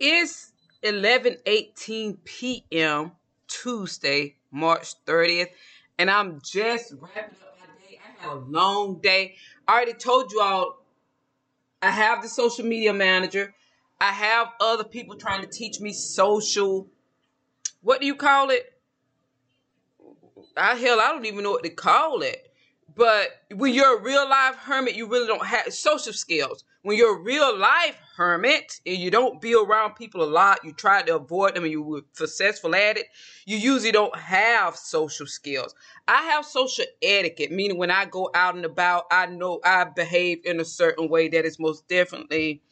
It's 11:18 p.m. Tuesday, March 30th, and I'm just wrapping up my day. I had a long day. I already told you all I have the social media manager. I have other people trying to teach me social what do you call it? I hell, I don't even know what to call it. But when you're a real life hermit, you really don't have social skills. When you're a real life hermit and you don't be around people a lot, you try to avoid them and you were successful at it, you usually don't have social skills. I have social etiquette, meaning when I go out and about, I know I behave in a certain way that is most definitely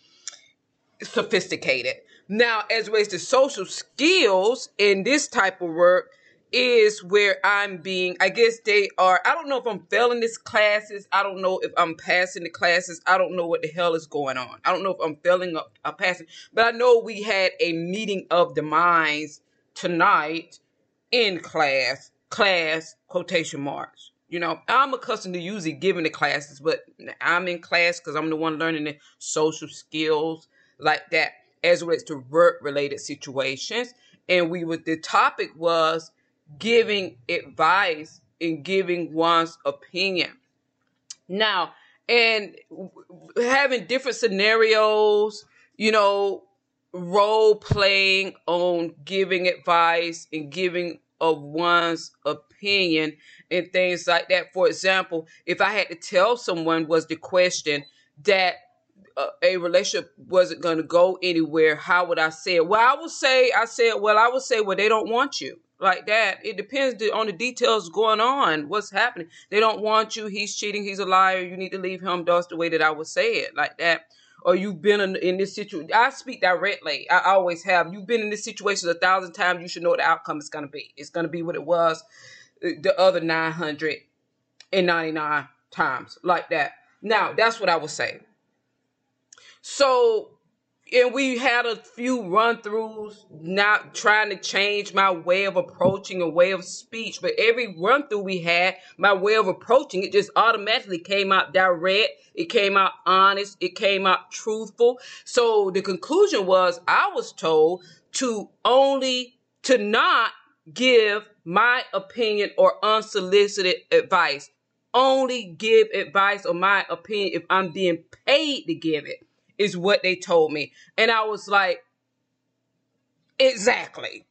sophisticated. Now, as relates to social skills in this type of work, is where I'm being, I guess they are, I don't know if I'm failing these classes. I don't know if I'm passing the classes. I don't know what the hell is going on. I don't know if I'm failing or, or passing, but I know we had a meeting of the minds tonight in class, class quotation marks. You know, I'm accustomed to usually giving the classes, but I'm in class because I'm the one learning the social skills like that as relates to work related situations. And we would, the topic was giving advice and giving one's opinion. Now, and having different scenarios, you know, role playing on giving advice and giving of one's opinion and things like that. For example, if I had to tell someone was the question that uh, a relationship wasn't going to go anywhere, how would I say it? Well, I would say, I said, well, I would say, well, they don't want you like that. It depends on the details going on, what's happening. They don't want you. He's cheating. He's a liar. You need to leave him. That's the way that I would say it, like that. Or you've been in, in this situation. I speak directly. I always have. You've been in this situation a thousand times. You should know what the outcome is going to be. It's going to be what it was uh, the other 999 times, like that. Now, that's what I would say. So and we had a few run throughs, not trying to change my way of approaching a way of speech. But every run through we had, my way of approaching it just automatically came out direct. It came out honest. It came out truthful. So the conclusion was I was told to only, to not give my opinion or unsolicited advice. Only give advice or my opinion if I'm being paid to give it is what they told me. And I was like, exactly.